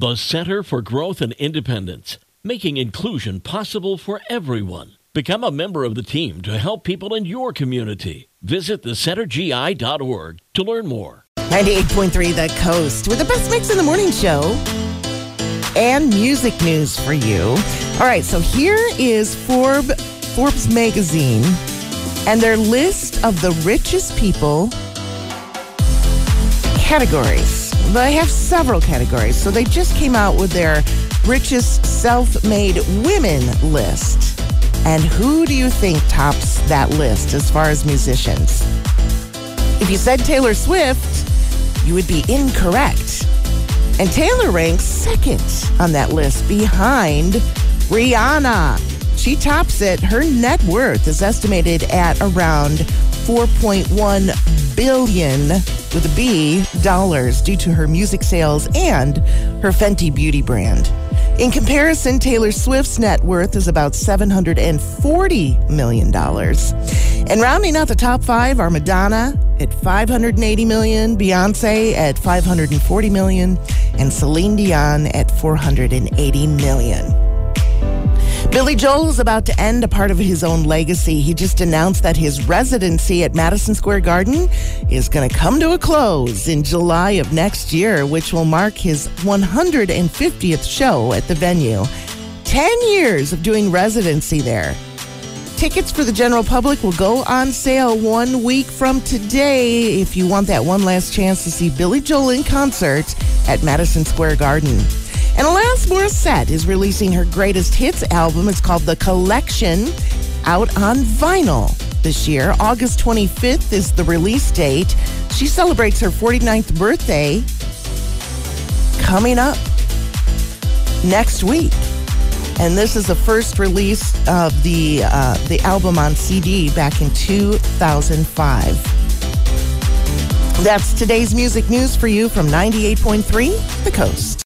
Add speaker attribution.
Speaker 1: The Center for Growth and Independence, making inclusion possible for everyone. Become a member of the team to help people in your community. Visit thecentergi.org to learn more.
Speaker 2: 98.3 The Coast with the best mix in the morning show and music news for you. All right, so here is Forbes, Forbes magazine and their list of the richest people categories. They have several categories. So they just came out with their richest self made women list. And who do you think tops that list as far as musicians? If you said Taylor Swift, you would be incorrect. And Taylor ranks second on that list behind Rihanna. She tops it. Her net worth is estimated at around 4.1 billion with a B dollars due to her music sales and her Fenty beauty brand. In comparison, Taylor Swift's net worth is about $740 million. And rounding out the top five are Madonna at 580 million, Beyonce at 540 million, and Celine Dion at 480 million. Billy Joel is about to end a part of his own legacy. He just announced that his residency at Madison Square Garden is going to come to a close in July of next year, which will mark his 150th show at the venue. 10 years of doing residency there. Tickets for the general public will go on sale one week from today if you want that one last chance to see Billy Joel in concert at Madison Square Garden. And Alanis Morissette is releasing her greatest hits album. It's called The Collection, out on vinyl this year. August 25th is the release date. She celebrates her 49th birthday coming up next week. And this is the first release of the uh, the album on CD back in 2005. That's today's music news for you from 98.3 The Coast.